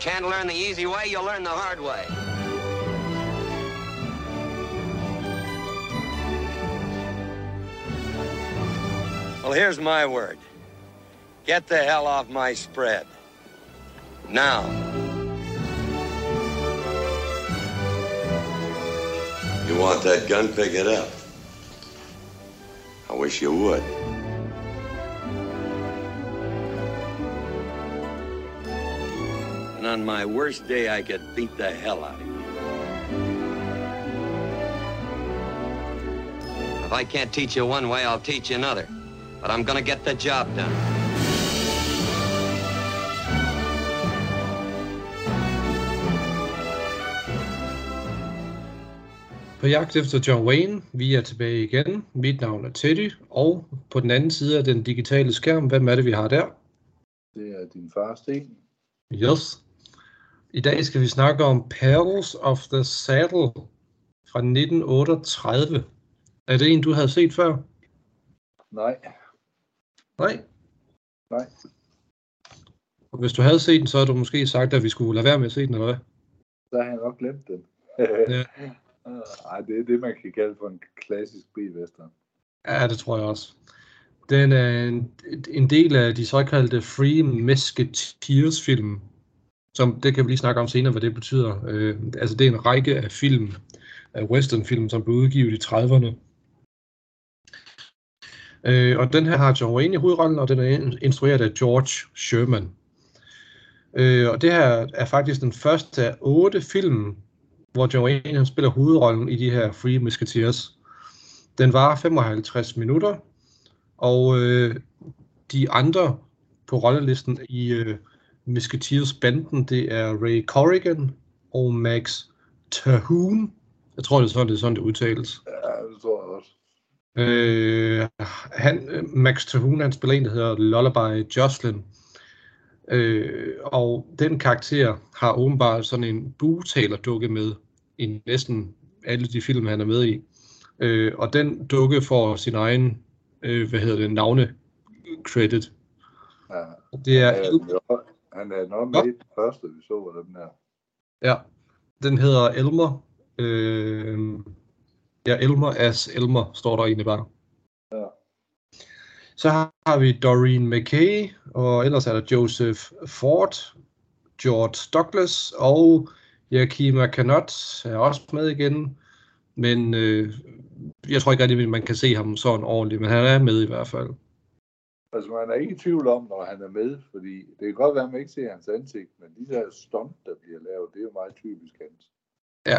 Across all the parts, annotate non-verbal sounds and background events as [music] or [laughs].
Can't learn the easy way, you'll learn the hard way. Well, here's my word. Get the hell off my spread. Now. You want that gun? Pick it up. I wish you would. On my worst day, I could beat the hell out of you. If I can't teach you one way, I'll teach you another. But I'm gonna get the job done. På jagt efter John Wayne, vi er tilbage igen. Mit navn er Teddy, og på den anden side af den digitale skærm, hvem er det, vi har der? Det er din far, Sten. Yes. I dag skal vi snakke om Perils of the Saddle fra 1938. Er det en, du havde set før? Nej, Nej. nej. Og hvis du havde set den, så havde du måske sagt, at vi skulle lade være med at se den, eller hvad? Så har jeg nok glemt den. Ja. [laughs] Ej, det er det, man kan kalde for en klassisk B-western. Ja, det tror jeg også. Den er en, en del af de såkaldte Free Musketeers film, som det kan vi lige snakke om senere, hvad det betyder. Øh, altså det er en række af film, af westernfilm, som blev udgivet i 30'erne. Øh, og den her har John Wayne i hovedrollen, og den er instrueret af George Sherman. Øh, og det her er faktisk den første af otte film, hvor John Wayne han spiller hovedrollen i de her Free Musketeers. Den var 55 minutter, og øh, de andre på rollelisten i øh, Musketeers-banden, det er Ray Corrigan og Max Terhune. Jeg tror, det er sådan, det, er sådan, det udtales. Ja, det tror jeg også. Øh, han, Max Terhune, han spiller en, der hedder Lullaby Jocelyn. Øh, og den karakter har åbenbart sådan en bugtaler-dukke med i næsten alle de film, han er med i. Øh, og den dukke får sin egen, øh, hvad hedder det, navne-credit. Ja. Det er, jo- han er nok med i den første, vi så af dem her. ja, den hedder Elmer. Øh, ja, Elmer as Elmer, står der egentlig bare. Ja. Så har vi Doreen McKay, og ellers er der Joseph Ford, George Douglas og Yakima Kanot er også med igen. Men øh, jeg tror ikke rigtig, man kan se ham sådan ordentligt, men han er med i hvert fald. Altså, man er ikke i tvivl om, når han er med, fordi det kan godt være, at man ikke ser hans ansigt, men de der stunt, der bliver lavet, det er jo meget typisk hans. Ja,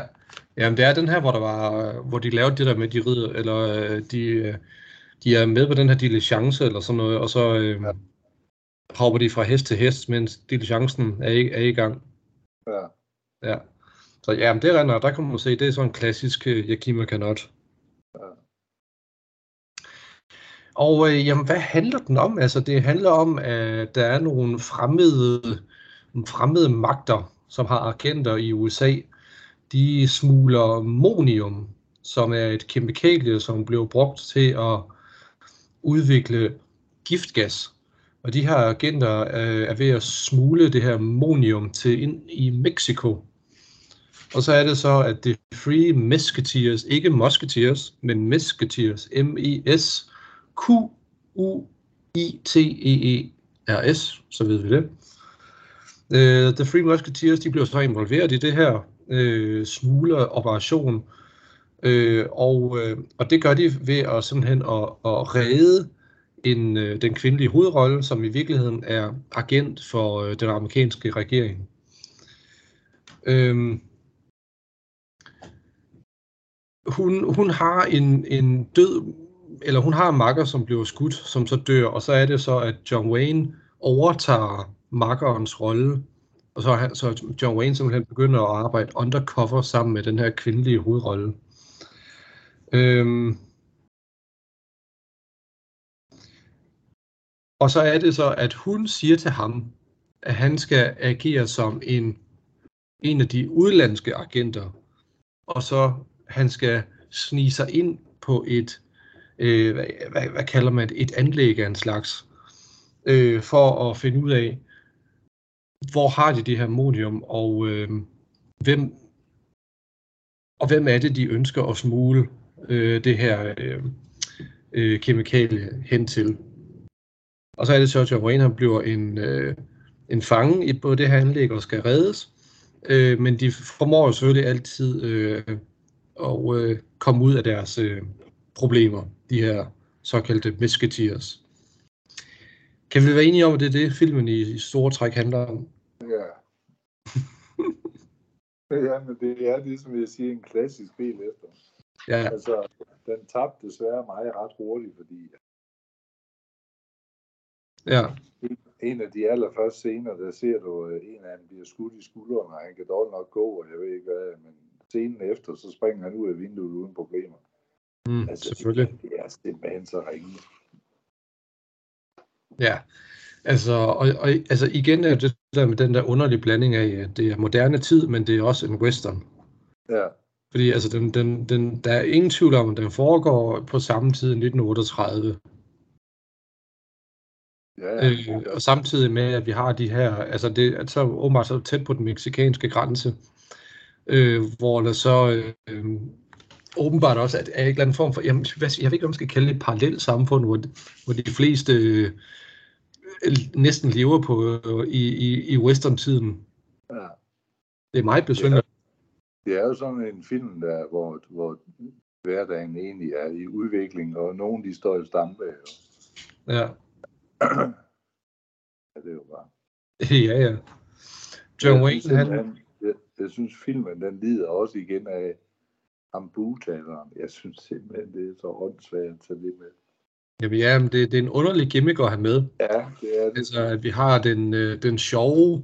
Jamen, det er den her, hvor der var, hvor de lavede det der med, de rider, eller øh, de, øh, de er med på den her diligence eller sådan noget, og så øh, Ja. hopper de fra hest til hest, mens diligencen er i, er i gang. Ja. Ja. Så ja, men det render, der kan man se, det er sådan en klassisk øh, Yakima Kanot. Ja. Og øh, jamen, hvad handler den om? Altså, det handler om, at der er nogle fremmede, nogle fremmede magter, som har agenter i USA. De smugler monium, som er et kemikalie, som blev brugt til at udvikle giftgas. Og de her agenter øh, er ved at smule det her monium til ind i Mexico. Og så er det så, at det Free Musketeers, ikke Musketeers, men Musketeers, M-E-S, Q-U-I-T-E-E-R-S, så ved vi det. Uh, The Free Musketeers, de blev så involveret i det her uh, smugleroperation, uh, og, uh, og det gør de ved at simpelthen at, at redde en, uh, den kvindelige hovedrolle, som i virkeligheden er agent for uh, den amerikanske regering. Uh, hun, hun har en, en død, eller hun har en makker, som bliver skudt, som så dør, og så er det så, at John Wayne overtager makkerens rolle, og så, han- så John Wayne simpelthen begynder at arbejde undercover sammen med den her kvindelige hovedrolle. Øhm, og så er det så, at hun siger til ham, at han skal agere som en, en af de udlandske agenter, og så han skal snige sig ind på et, øh, hvad, hvad, hvad kalder man det, et anlæg af en slags, øh, for at finde ud af, hvor har de det her modium, og øh, hvem og hvem er det, de ønsker at smule øh, det her øh, øh, kemikalie hen til. Og så er det så, at han bliver en, øh, en fange i på det her anlæg og skal reddes. Øh, men de formår jo selvfølgelig altid øh, at øh, komme ud af deres øh, problemer, de her såkaldte musketeers. Kan vi være enige om, at det er det, filmen i, i store træk handler om? Ja. [laughs] ja, men det er ligesom jeg siger, en klassisk film efter. Ja, Altså, den tabte desværre mig ret hurtigt, fordi ja, en af de allerførste scener, der ser du, øh, en af dem bliver skudt i skulderen, og han kan dårligt nok gå, og jeg ved ikke hvad, men scenen efter, så springer han ud af vinduet uden problemer. Mm, Altså, selvfølgelig. Det, det er simpelthen så ringe. Ja, altså, og, og, altså igen er det der med den der underlige blanding af, at det er moderne tid, men det er også en western. Ja, Fordi altså, den, den, den, der er ingen tvivl om, at den foregår på samme tid i 1938. ja, ja. Øh, og samtidig med, at vi har de her, altså det er så åbenbart så tæt på den meksikanske grænse, øh, hvor der så øh, åbenbart også er, er en eller anden form for, jamen, hvad, jeg ved ikke, om man skal kalde det et parallelt samfund, hvor, hvor de fleste øh, næsten lever på øh, i, i, i western-tiden. ja. Det er meget besynderligt. Det er jo sådan en film, der, hvor, hvor hverdagen egentlig er i udvikling, og nogen de står i stampe. Ja. ja, det er jo bare. [laughs] ja, ja. John Wayne, han, simpelthen- Jeg, jeg synes, filmen den lider også igen af ambutaleren. Jeg synes simpelthen, det er så åndssvagt at tage det med. jamen, ja, men det, det er en underlig gimmick at have med. Ja, det er det. Altså, at vi har den, øh, den sjove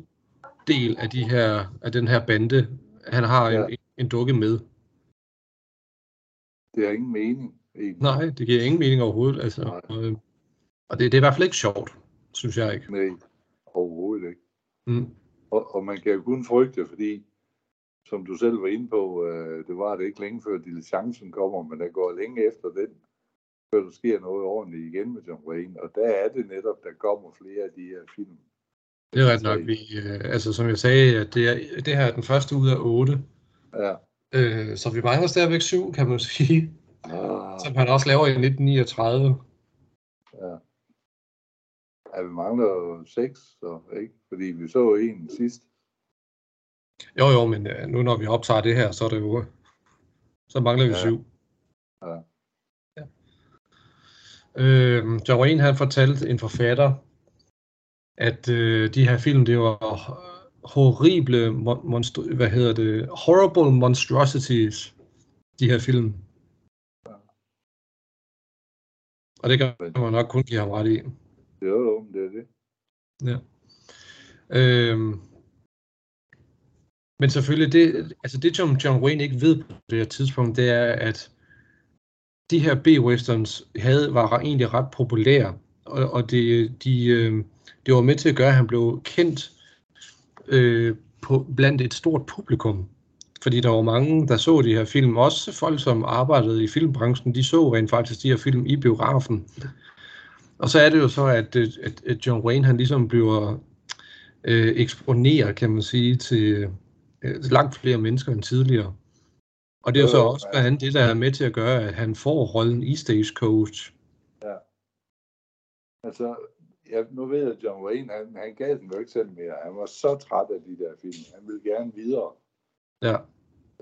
del af, de her, af den her bande. Han har en, Ja. en, en dukke med. Det har ingen mening. Egentlig. Nej, det giver ingen mening overhovedet. Altså, Nej. øh, og det, det er i hvert fald ikke sjovt, synes jeg ikke. Nej, overhovedet ikke. Mm. Og, og man kan jo kun frygte, fordi, som du selv var inde på, øh, det var det ikke længe før diligencen kommer, men der går længe efter den, før der sker noget ordentligt igen med John Wayne. Og der er det netop, der kommer flere af de her film. Det er ret nok. Vi, øh, altså, som jeg sagde, at det, er, det her er den første ud af otte. Ja. Øh, så vi mangler stadigvæk syv, kan man sige. Ah, Som han også laver i 1939. ja. ja, vi mangler seks, så, ikke? Fordi vi så en sidst. Jo, jo, men øh, nu når vi optager det her, så er det jo... Så mangler vi Ja. syv. Ja. Ja. Øh, John Wayne han fortalte en forfatter, at øh, de her film, det var horrible, mon- monstru- hvad hedder det, horrible monstrosities, de her film. Og det kan man nok kun give ham ret i. Jo, jo, det er det. Ja. Øhm, men selvfølgelig, det, altså det som John Wayne ikke ved på det her tidspunkt, det er, at de her B-westerns havde, var egentlig ret populære, og, og det, de, øh, det var med til at gøre, at han blev kendt øh, på, blandt et stort publikum. Fordi der var mange, der så de her film, også folk, som arbejdede i filmbranchen, de så rent faktisk de her film i biografen. Og så er det jo så, at, øh, at, at John Wayne, han ligesom bliver øh, eksponeret, kan man sige, til øh, langt flere mennesker end tidligere. Og det er så Jo, også ja. blandt andet det, der er med til at gøre, at han får rollen i Stagecoach. Altså, jeg, nu ved jeg, at John Wayne, han, han gav den jo ikke selv mere. Han var så træt af de der film. Han ville gerne videre. Ja,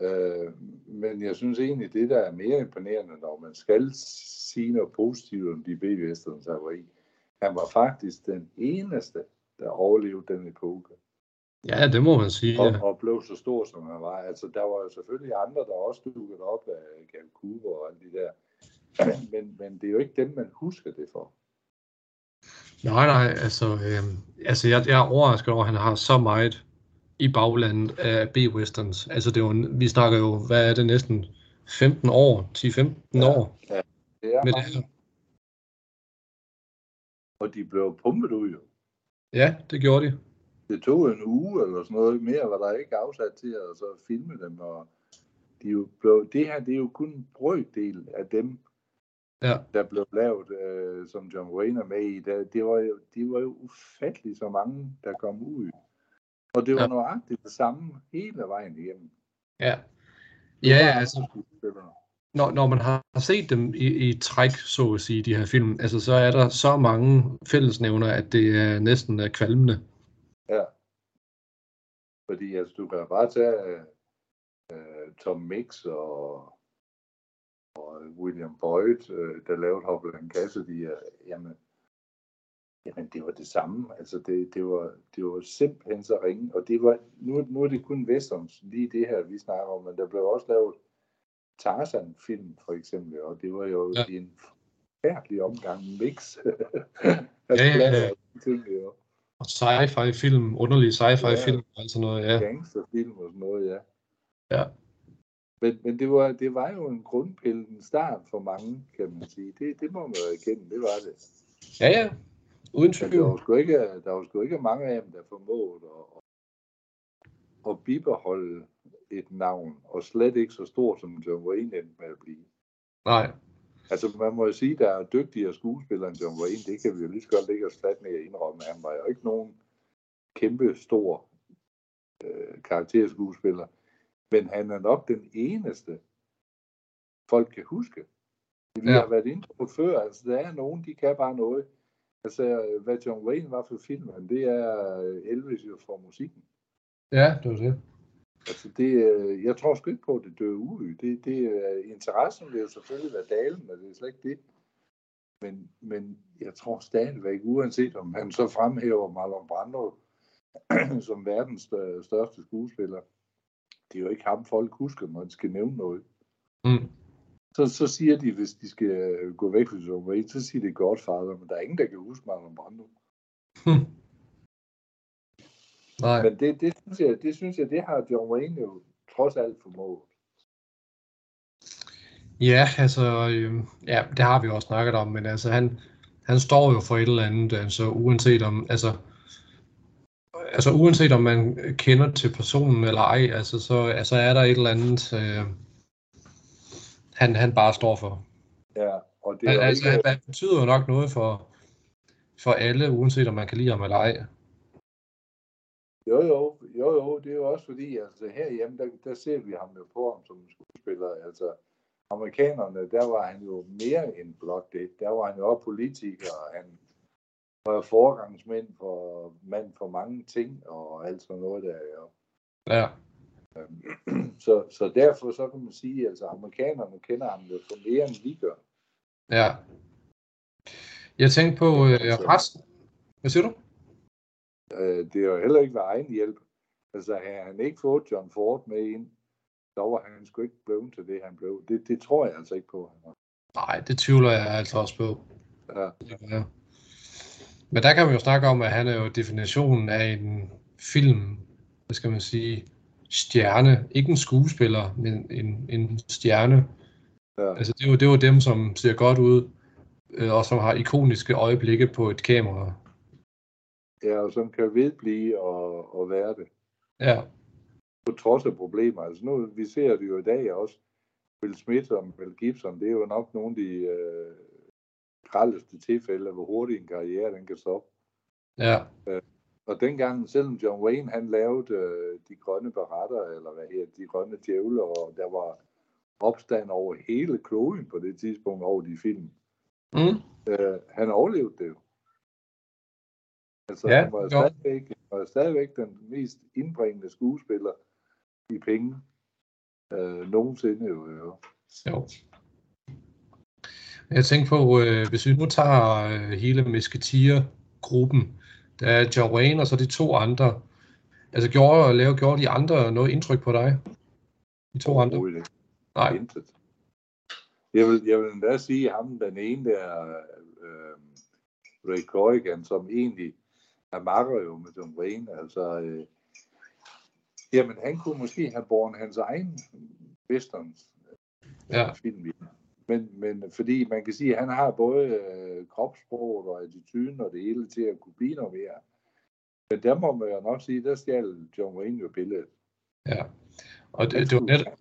Øh, men jeg synes egentlig, det der er mere imponerende, når man skal sige noget positivt om de B-westerns, han var i. Han var faktisk den eneste, der overlevede den epoke. Ja det må man sige. Ja. Og, og blev så stor, som han var. Altså, der var jo selvfølgelig andre, der også dukkede op af Gal Cooper og alle de der. [clears throat] Men, men det er jo ikke dem, man husker det for. Nej, nej, altså, øh, altså jeg, jeg er overrasket over, at han har så meget i baglandet af B-westerns. Altså det er jo, vi snakker jo, hvad er det næsten 15 år, 10-15 Ja. år Det er med det mange, her. og de blev pumpet ud jo. Ja, det gjorde de. Det tog en uge eller sådan noget mere, var der ikke afsat til at så filme dem. Og de jo blev, det her det er jo kun en brøkdel af dem, Ja. der blev lavet, øh, som John Wayne er med i. Der, det var jo, de var jo ufatteligt så mange, der kom ud. Og det var Ja. ja. nøjagtigt det samme hele vejen igennem. Ja. Det Ja, altså, når, når man har set dem i, i træk, så at sige, de her film, altså, så er der så mange fællesnævner, at det er næsten er kvalmende. Fordi altså, du kan bare tage uh, Tom Mix og, og William Boyd, uh, der lavede Hopland Cassidy. Uh, jamen, jamen, det var det samme. Altså, det, det, var, det var simpelthen så ringe. Og det var, nu, nu er det kun westerns, lige det her, vi snakker om, men der blev også lavet Tarzan-film, for eksempel, og det var jo ja. en forfærdelig omgang mix. Ja, ja, ja. [laughs] Ting, jo. Og sci-fi film, underlige sci-fi Ja. film, og sådan noget, ja. gangsterfilm og sådan noget, ja. Ja. Men, men det, var, det var jo en grundpille, en start for mange, kan man sige. Det, det må man jo erkende, det var det. Ja, ja. Uden Men der var tvivl. sgu ikke, der var sgu ikke mange af dem, der formåede at, at bibeholde et navn, og slet ikke så stort, som John Wayne endte med at blive. Nej. Altså, man må jo sige, der er dygtigere skuespillere end John Wayne. Det kan vi jo lige så godt lægge os flat med at indrømme. Han var jo ikke nogen kæmpe stor øh, karakterskuespiller. Men han er nok den eneste, folk kan huske. Vi Ja. har været inde på før. Altså, der er nogen, de kan bare noget. Altså, hvad John Wayne var for filmen, det er øh, Elvis jo for musikken. Ja, det var det. Altså det, øh, jeg tror sgu ikke på, at det dør ud. Det, det, øh, interessen vil jo selvfølgelig være dalende, det er slet ikke det. Men, men jeg tror stadigvæk, uanset om han så fremhæver Marlon Brando [clears throat] som verdens stør- største skuespiller, det er jo ikke ham, folk husker, når de skal nævne noget. Mm. Så, så siger de, hvis de skal gå væk fra Wayne, så siger de Godfather, men der er ingen, der kan huske Marlon Brando. Hm. [laughs] Nej. Men det, det, synes jeg, det synes jeg, det har John Wayne jo trods alt formået. Ja, altså, øh, ja, det har vi også snakket om, men altså, han, han står jo for et eller andet, altså, uanset om, altså, altså, uanset om man kender til personen eller ej, altså, så altså, er der et eller andet, øh, han, han bare står for. Ja, og det er altså, ikke, han betyder jo nok noget for, for alle, uanset om man kan lide ham eller ej. Jo, jo, jo, jo, det er jo også fordi, altså herhjemme, der, der ser vi ham jo på ham som skuespiller. Altså, amerikanerne, der var han jo mere end blot det. Der var han jo også politiker, og han var foregangsmænd for, mand for mange ting, og alt sådan noget der, jo. Ja, [clears throat] Så, så derfor så kan man sige, altså amerikanerne kender ham jo for mere end vi gør. ja. Jeg tænkte på øh, resten. Hvad siger du? Øh, det er jo heller ikke ved egen hjælp. Altså, havde han ikke fået John Ford med ind, så var han sgu ikke blevet til det, han blev. Det, det tror jeg altså ikke på. Nej, det tvivler jeg altså også på. Ja. Ja. Men der kan man jo snakke om, at han er jo definitionen af en film, hvad skal man sige, stjerne. Ikke en skuespiller, men en, en stjerne. Ja. Altså det er, jo, det er jo dem, som ser godt ud, øh, og som har ikoniske øjeblikke på et kamera. Ja, og som kan vedblive og, og være det. Ja, På trods af problemer. Altså nu, vi ser det jo i dag også. Will Smith og Mel Gibson, det er jo nok nogle af de øh, græleste tilfælde, hvor hurtigt en karriere den kan stoppe. ja, Og dengang, selvom John Wayne han lavede øh, de grønne beretter, eller hvad hedder de grønne djævle, og der var opstand over hele kloden på det tidspunkt over de film. mm, Øh, han overlevede det jo. Altså, Ja, han var jo stadigvæk, han var jo stadigvæk den mest indbringende skuespiller i penge øh, nogensinde jo. jo. jo. Jeg tænker på, øh, hvis vi nu tager øh, hele Musketeer-gruppen, der er John Wayne og så de to andre. Altså gjorde, lave, gjorde de andre noget indtryk på dig? De to andre? Ikke. Nej. Intet. Jeg vil, jeg vil endda sige ham, den ene der, øh, Ray Corrigan, som egentlig er makker jo med John Wayne. Altså, øh, jamen, han kunne måske have båret hans egen westerns Ja, film. Men, men fordi man kan sige, at han har både øh, kropssproget og attituden og det hele til at kunne blive noget mere. Men der må man jo nok sige, der stjal John Wayne jo billedet. ja. Og det, det, var netop,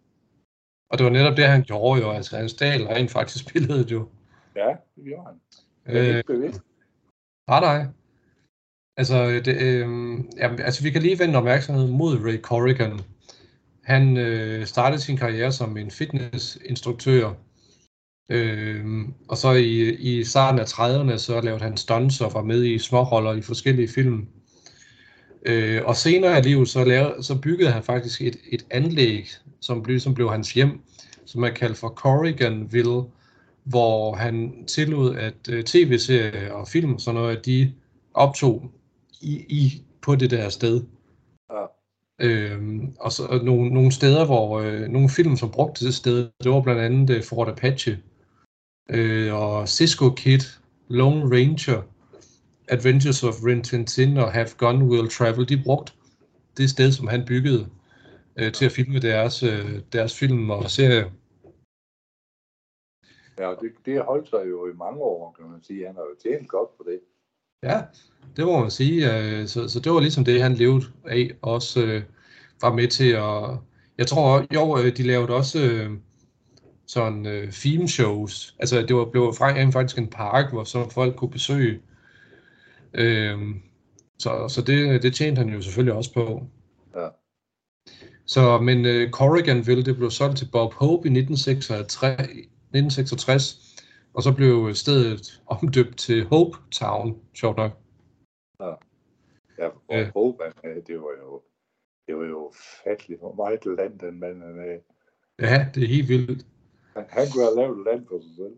og det var netop det, han gjorde jo. Altså, han stjal rent faktisk billedet jo. Ja, det gjorde han. Det er Øh, ikke bevidst. nej, nej. Altså, det, øh, ja, altså, vi kan lige vende opmærksomheden mod Ray Corrigan. Han øh, startede sin karriere som en fitnessinstruktør, øh, og så i, i starten af 30'erne, så lavede han stunts og var med i småroller i forskellige film. Øh, og senere i livet, så, lavede, så byggede han faktisk et, et anlæg, som blev, som blev hans hjem, som er kaldt for Corriganville, hvor han tillod, at øh, tv-serier og film og sådan noget, de optog i, i på det der sted. Ja. Øhm, og så og nogle, nogle steder, hvor øh, nogle film, som brugte det sted, det var blandt andet øh, Fort Apache, øh, og Cisco Kid, Lone Ranger, Adventures of Rin Tin Tin og Have Gun Will Travel, de brugte det sted, som han byggede øh, til at filme deres, øh, deres film og serier. Ja, det, det har holdt sig jo i mange år, kan man sige. Han har jo tjent godt på det. Ja, det må man sige. øh, Så, så det var ligesom det, han levede af, også øh, var med til at... Jeg tror, jo, øh, de lavede også øh, sådan øh, theme shows. Altså, det var, blev fra- faktisk en park, hvor så folk kunne besøge. Øh, så så det, det tjente han jo selvfølgelig også på. Ja. Så, men øh, Corriganville, det blev solgt til Bob Hope i 1966, 1966 og så blev stedet omdøbt til Hope Town, sjovt nok. Ja, og Ja. ja. Hoban, det var jo, det var jo fatteligt, hvor meget land den mand er. Ja, det er helt vildt. Han, han kunne have lavet et land for sig selv.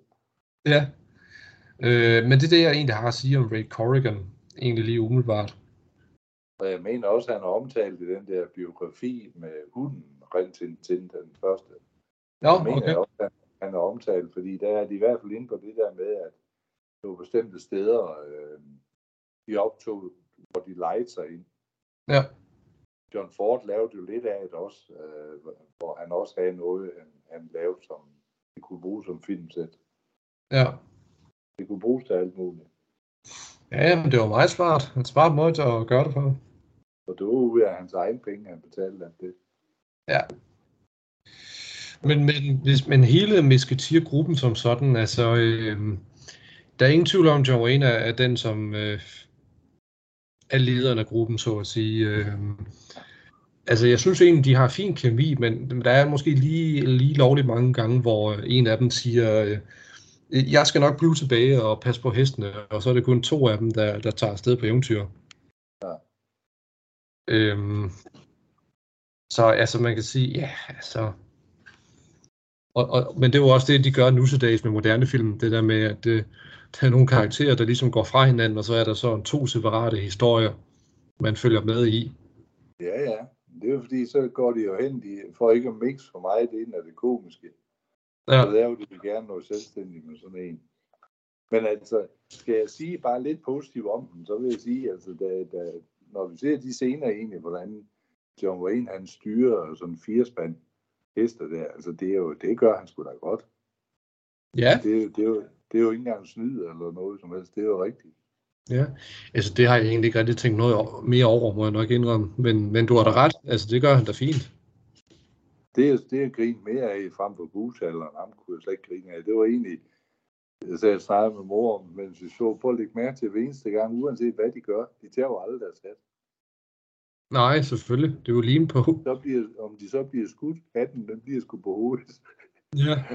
Ja. Øh, men det er det, jeg egentlig har at sige om Ray Corrigan, egentlig lige umiddelbart. Og jeg mener også, at han har omtalt i den der biografi med hunden, Rin Tin Tin, den første. Nå, Jeg mener okay. også, at han har omtalt, fordi der er de i hvert fald inde på det der med, at var bestemte steder, øh, de optog, hvor de lejede sig ind. Ja, John Ford lavede jo lidt af det også, øh, hvor han også havde noget, han, han lavede, som det kunne bruges som filmsæt. ja. Det kunne bruges til alt muligt. Ja, men det var meget smart. En smart måde at gøre det på. Og det var ud af hans egen penge, han betalte alt det. Ja. Men, men, hvis, men hele Musketeer-gruppen som sådan, altså, øh, der er ingen tvivl om, at John Wayne er, er den, som øh, er lederen af gruppen, så at sige. Øh, altså, jeg synes egentlig, de har fin kemi, men der er måske lige, lige lovligt mange gange, hvor en af dem siger, øh, jeg skal nok blive tilbage og passe på hestene, og så er det kun to af dem, der, der tager afsted på eventyr. Ja. Øhm, så altså man kan sige, ja, altså... Og, og, men det er jo også det, de gør nu til dags med moderne film, det der med, at øh, der er nogle karakterer, der ligesom går fra hinanden, og så er der så to separate historier, man følger med i. Ja, ja. Det er jo fordi, så går de jo hen, de, for ikke at mixe for meget ind af det komiske. Ja, Så laver de gerne noget selvstændigt med sådan en. Men altså, skal jeg sige bare lidt positivt om den, så vil jeg sige, altså, da, da, når vi ser de scener egentlig, hvordan John Wayne han styrer sådan en firespand hester der, altså det, er jo, det gør han sgu da godt. ja, Det, er jo- det, er jo, det er jo ikke engang snyd eller noget som helst, det er jo rigtigt. ja. Altså det har jeg egentlig ikke rigtig tænkt noget mere over, må jeg nok indrømme. Men, men du har da ret, altså det gør han da fint. Det er, det er grin mere af frem for busalderen, ham kunne jeg slet ikke grine af. Det var egentlig, så jeg snakkede med mor om, mens vi så, på at lægge mærke til hver eneste gang, uanset hvad de gør, de tager jo aldrig deres hat. Nej, selvfølgelig. Det er jo lim på. Så bliver, om de så bliver skudt, hatten den bliver sgu på hovedet. Ja. [laughs]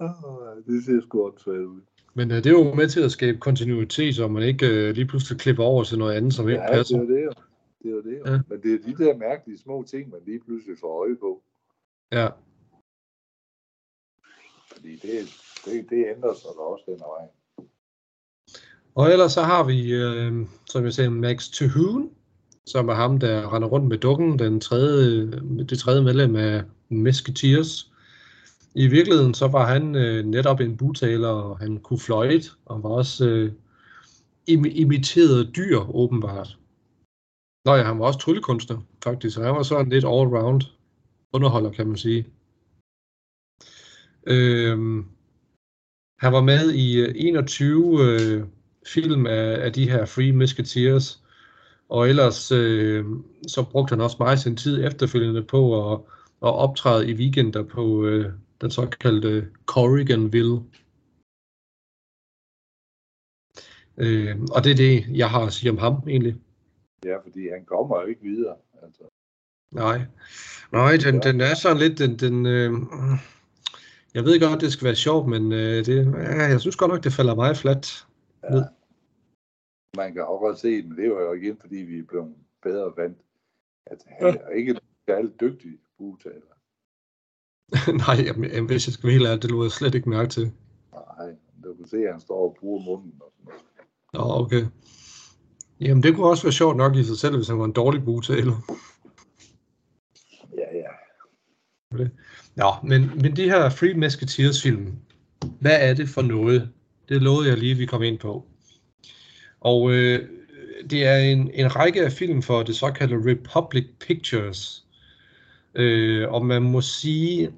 Ah, det ser sgu åndssvagt ud. Men øh, det er jo med til at skabe kontinuitet, så man ikke øh, lige pludselig klipper over til noget andet, som ikke Ja, det passer. er det. Det er det. Ja. Men det er de der mærkelige små ting, man lige pludselig får øje på. Ja. Fordi det, det, det ændrer sig da også den vej. Og ellers så har vi, øh, som jeg sagde, Max Tuhun, som er ham, der render rundt med dukken, den tredje, det tredje medlem af Musketeers. I virkeligheden så var han øh, netop en butaler, og han kunne fløjte, og var også øh, im- imiteret dyr, åbenbart. Nå ja, han var også tryllekunstner, faktisk, han var sådan lidt all-round underholder, kan man sige. Øhm, han var med i øh, 21 øh, film af, af de her Free Musketeers, og ellers øh, så brugte han også meget sin tid efterfølgende på at, at optræde i weekender på øh, den såkaldte Corriganville. Øh, og det er det, jeg har at sige om ham egentlig. Ja, fordi han kommer jo ikke videre. Altså. Nej, Nej den, den er sådan lidt, den, den, øh, jeg ved godt, det skal være sjovt, men øh, det, ja, jeg synes godt nok, det falder meget fladt ned. Ja. Man kan også godt se, men det var jo igen, fordi vi er blevet bedre vant, at han ja. er ikke særlig dygtig bugtaler. [laughs] Nej, jamen, hvis jeg skal være helt ærlig, det lå jeg slet ikke mærke til. Nej, du kan se, at han står og bruger munden og sådan noget. Nå, okay. Jamen, det kunne også være sjovt nok i sig selv, hvis han var en dårlig bugtaler. Ja, ja. Nå, men, men de her Free Musketeers film, hvad er det for noget? Det lovede jeg lige, at vi kom ind på. Og øh, det er en, en række af film for det såkaldte Republic Pictures. Øh, og man må sige,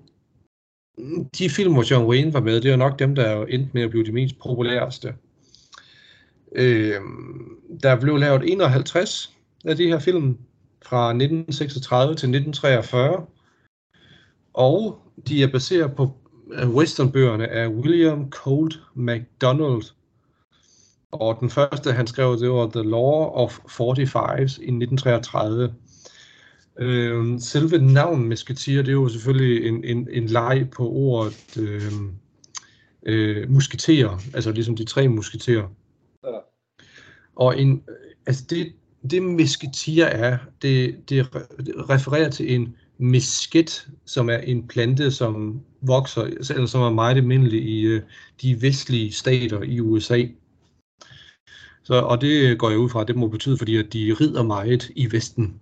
de film, hvor John Wayne var med, det er nok dem, der er med at blive de mest populæreste. Øh, der blev lavet 51 af de her film fra 1936 til 1943. Og de er baseret på westernbøgerne af William Colt MacDonald. Og den første, han skrev, det var The Law of 45 i 1933. Øh, selve navnet Musketeer, det er jo selvfølgelig en, en, en leg på ordet øh, øh, musketerer, altså ligesom de tre musketerer. Ja. Og en, altså det, det musketeer er, det, det refererer til en misket, som er en plante, som vokser, eller som er meget almindelig i øh, de vestlige stater i USA. Så, og det går jeg ud fra, at det må betyde, fordi at de rider meget i Vesten.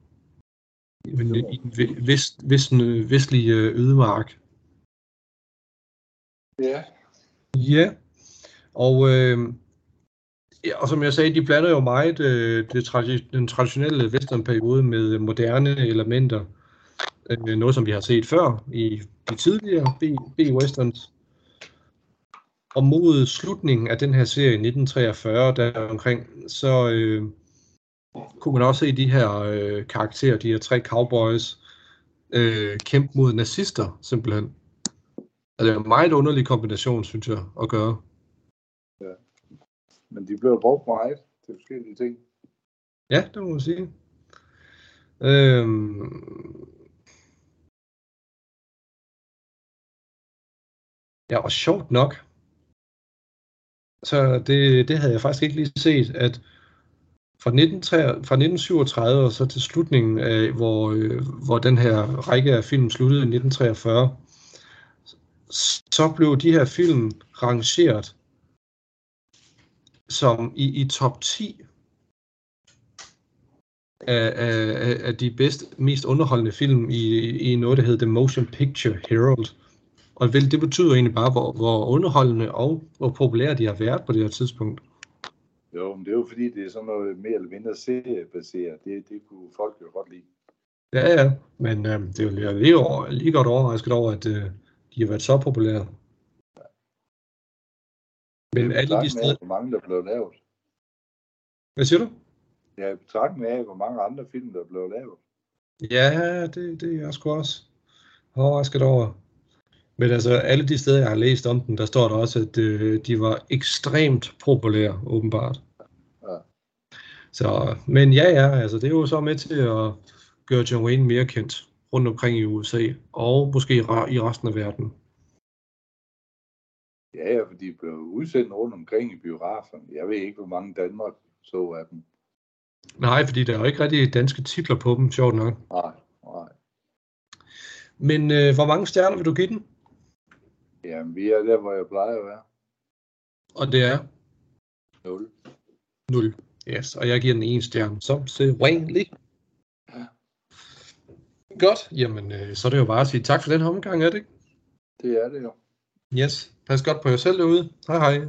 I den vest, vesten, vestlige øh, ødemark. Ja. Ja. Og, øh, ja, og som jeg sagde, de blander jo meget øh, det tradi- den traditionelle westernperiode med moderne elementer. Øh, noget, som vi har set før i de tidligere B-westerns. Og mod slutningen af den her serie i 1943, der omkring, så øh, kunne man også se de her øh, karakterer, de her tre cowboys, øh, kæmpe mod nazister, simpelthen. Altså, det er en meget underlig kombination, synes jeg, at gøre. Ja. Men de blev brugt meget til forskellige ting. Ja, det må man sige. Øhm... Ja, og sjovt nok, så det, det havde jeg faktisk ikke lige set, at fra, 19, fra 1937 og så til slutningen af, hvor, øh, hvor den her række af film sluttede i 1943, så blev de her film rangeret som i, i top 10 af, af, af de bedste, mest underholdende film i, i noget, der hedder The Motion Picture Herald. Og vel, det betyder egentlig bare, hvor, hvor underholdende og hvor populære de har været på det her tidspunkt. Jo, men det er jo fordi, det er sådan noget mere eller mindre seriebaseret. Det, det kunne folk jo godt lide. Ja, ja, men øh, det er jo lige, over, lige godt overrasket over, at øh, de har været så populære. Men alle de steder... hvor mange der blev lavet. Hvad siger du? Ja, i betragtning af, hvor mange andre film, der blev lavet. Ja, det, det er jeg sgu også overrasket over. Men altså, alle de steder, jeg har læst om den, der står der også, at øh, de var ekstremt populære, åbenbart. Ja. Så, men ja, ja, altså, det er jo så med til at gøre John Wayne mere kendt rundt omkring i USA, og måske i resten af verden. Ja, ja, for de blev udsendt rundt omkring i biograferne. Jeg ved ikke, hvor mange Danmark så af dem. Nej, fordi der er jo ikke rigtig danske titler på dem, sjovt nok. Nej, nej. Men øh, hvor mange stjerner vil du give den? Jamen, vi er der, hvor jeg plejer at være. Og det er? 0. 0. Yes, og jeg giver den en stjerne, som sædvanligt. Ja. Godt, jamen øh, så er det jo bare at sige tak for den her omgang, er det ikke? Det er det jo. Yes, pas godt på jer selv derude. Hej hej.